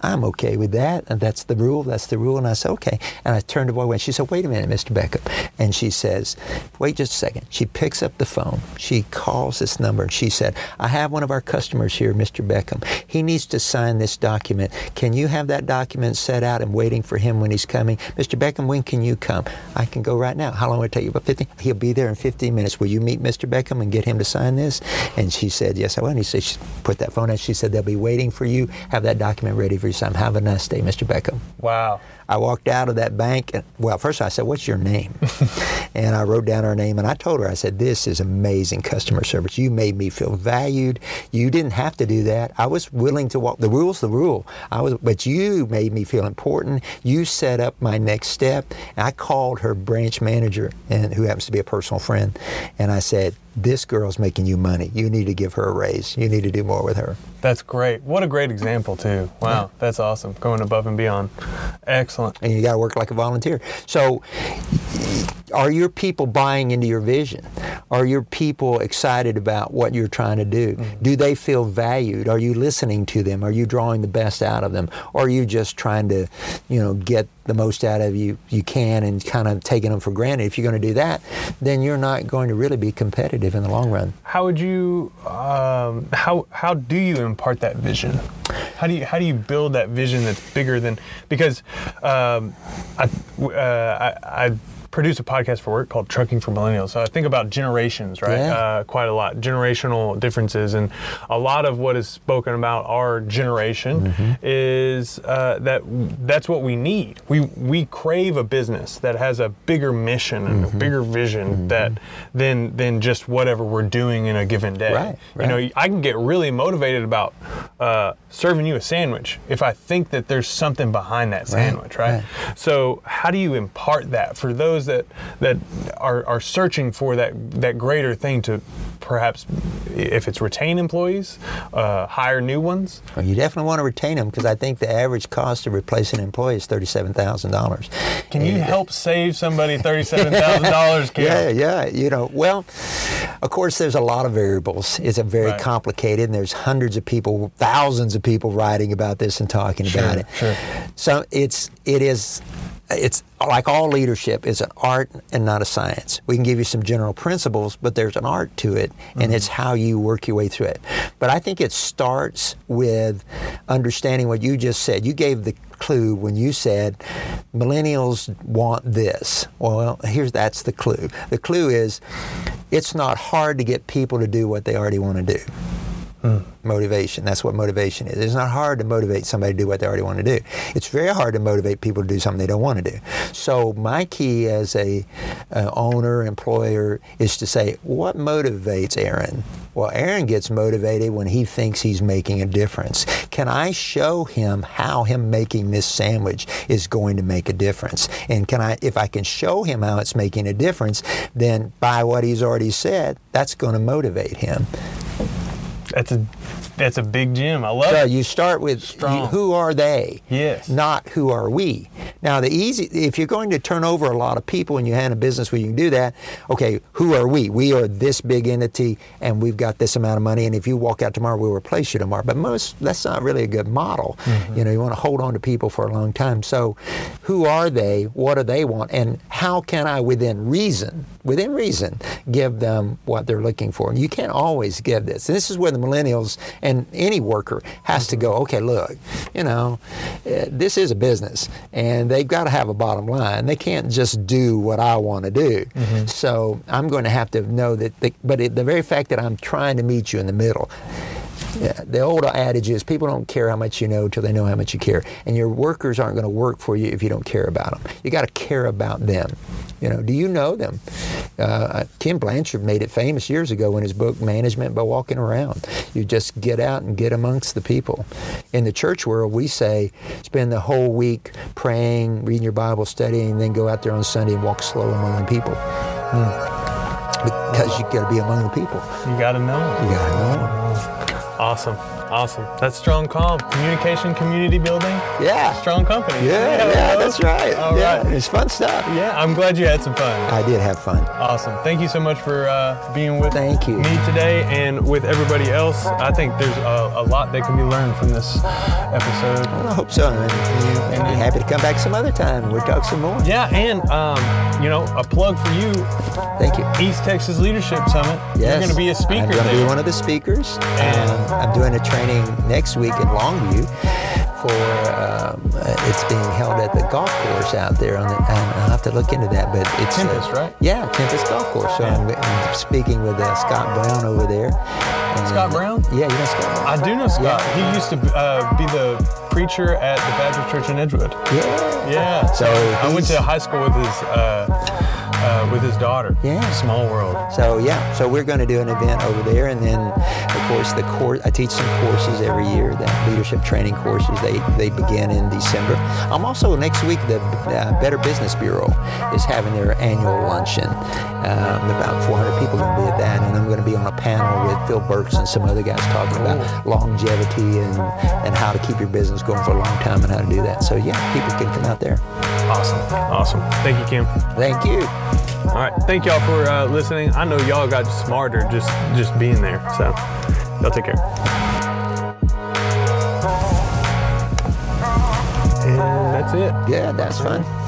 I'm okay with that. And that's the rule. That's the rule. And I said, okay. And I turned away. And she said, wait a minute, Mr. Beckham. And she says, wait just a second. She picks up the phone. She calls this number. And she said, I have one of our customers here, Mr. Beckham. He needs to sign this document. Can you have that document set out and waiting for him when he's coming? Mr. Beckham, when can you come? I can go right now. How long will it take you? About 15? He'll be there in 15 minutes. Will you meet Mr. Beckham and get him to sign this? And she said, yes, I will. And he said, she put that phone out. She said, they'll be waiting for you. Have that document ready for you. Sign. Have a nice day, Mr. Beckham. Wow. I walked out of that bank. And, well, first I said, "What's your name?" [laughs] and I wrote down her name, and I told her, I said, "This is amazing customer service. You made me feel valued. You didn't have to do that. I was willing to walk. The rule's the rule. I was, but you made me feel important. You set up my next step." And I called her branch manager, and who happens to be a personal friend, and I said, this girl's making you money. You need to give her a raise. You need to do more with her. That's great. What a great example, too. Wow, that's awesome. Going above and beyond. Excellent. And you got to work like a volunteer. So, are your people buying into your vision? Are your people excited about what you're trying to do? Mm-hmm. Do they feel valued? Are you listening to them? Are you drawing the best out of them? Or are you just trying to, you know, get the most out of you you can and kind of taking them for granted? If you're going to do that, then you're not going to really be competitive in the long run. How would you, um, how how do you impart that vision? How do you how do you build that vision that's bigger than because um, I, uh, I, I produce a podcast for work called Trucking for Millennials. So I think about generations, right? Yeah. Uh, quite a lot, generational differences, and a lot of what is spoken about our generation mm-hmm. is uh, that that's what we need. We we crave a business that has a bigger mission and mm-hmm. a bigger vision mm-hmm. that than than just whatever we're doing in a given day. Right, right. You know, I can get really motivated about uh, serving you a sandwich if I think that there's something behind that sandwich, right? right? So how do you impart that for those those that that are, are searching for that that greater thing to perhaps if it's retain employees, uh, hire new ones? Well, you definitely want to retain them because I think the average cost of replacing an employee is thirty-seven thousand dollars. Can and you help save somebody thirty-seven thousand dollars? [laughs] Yeah, yeah. You know, well, of course, there's a lot of variables. It's a very right. complicated, and there's hundreds of people, thousands of people writing about this and talking sure, about it. Sure. So it's it is it's like all leadership is an art and not a science. We can give you some general principles, but there's an art to it, and mm-hmm. it's how you work your way through it. But I think it starts with understanding what you just said. You gave the clue when you said millennials want this. Well, here's that's the clue. The clue is it's not hard to get people to do what they already want to do. Mm motivation. That's what motivation is. It's not hard to motivate somebody to do what they already want to do. It's very hard to motivate people to do something they don't want to do. So my key as a uh, owner, employer, is to say, what motivates Aaron? Well, Aaron gets motivated when he thinks he's making a difference. Can I show him how him making this sandwich is going to make a difference? And can I, if I can show him how it's making a difference, then by what he's already said, that's going to motivate him. That's a that's a big gem. I love so it. You start with you, who are they? Yes. Not who are we. Now the easy if you're going to turn over a lot of people and you have a business where you can do that, okay, who are we? We are this big entity and we've got this amount of money and if you walk out tomorrow we'll replace you tomorrow. But most that's not really a good model. Mm-hmm. You know, you want to hold on to people for a long time. So who are they? What do they want? And how can I within reason, within reason, give them what they're looking for? And you can't always give this. And this is where the millennials and any worker has to go, okay, look, you know, uh, this is a business and they've got to have a bottom line. They can't just do what I want to do. Mm-hmm. So I'm going to have to know that, the, but it, the very fact that I'm trying to meet you in the middle, the old adage is people don't care how much you know till they know how much you care. And your workers aren't going to work for you if you don't care about them. You got to care about them. You know, do you know them? Uh, Tim Blanchard made it famous years ago in his book Management by Walking Around. You just get out and get amongst the people. In the church world, we say spend the whole week praying, reading your Bible, studying, and then go out there on Sunday and walk slow among the people. Mm. Because you got to be among the people. You got to know. You got to know. Awesome. Awesome. That's Strong Com. Communication, community building. Yeah. Strong company. Yeah, yeah, that's right. All yeah, right. it's fun stuff. Yeah, I'm glad you had some fun. I did have fun. Awesome. Thank you so much for uh, being with Thank you. me today and with everybody else. I think there's a, a lot that can be learned from this episode. I hope so. And, and be happy to come back some other time. We'll talk some more. Yeah, and um, you know, a plug for you, Thank you. East Texas Leadership Summit. You're going to be a speaker I'm going to be one of the speakers. And- I'm doing a training next week in Longview for um, uh, it's being held at the golf course out there. On the, and I'll have to look into that, but it's Tempest, uh, right? Yeah, Tempest Golf Course. So I'm, I'm speaking with uh, Scott Brown over there. And- Scott Brown? Yeah, you know Scott. Brown? I do know Scott. Yeah. He used to uh, be the preacher at the Baptist Church in Edgewood. Yeah. Yeah. So I went to high school with his uh, with his daughter. Yeah. Small world. So yeah, so we're going to do an event over there, and then of course the course. I teach some courses every year. The leadership training courses they they begin in December. I'm also next week. The uh, Better Business Bureau is having their annual luncheon. Um, about 400 people going to be at that, and I'm going to be on a panel with Phil Burks and some other guys talking about longevity and and how to keep your business going for a long time and how to do that. So yeah, people can come out there. Awesome. Awesome. Thank you, Kim. Thank you. All right. Thank y'all for uh, listening. I know y'all got smarter just just being there. So y'all take care. And that's it. Yeah, that's fun.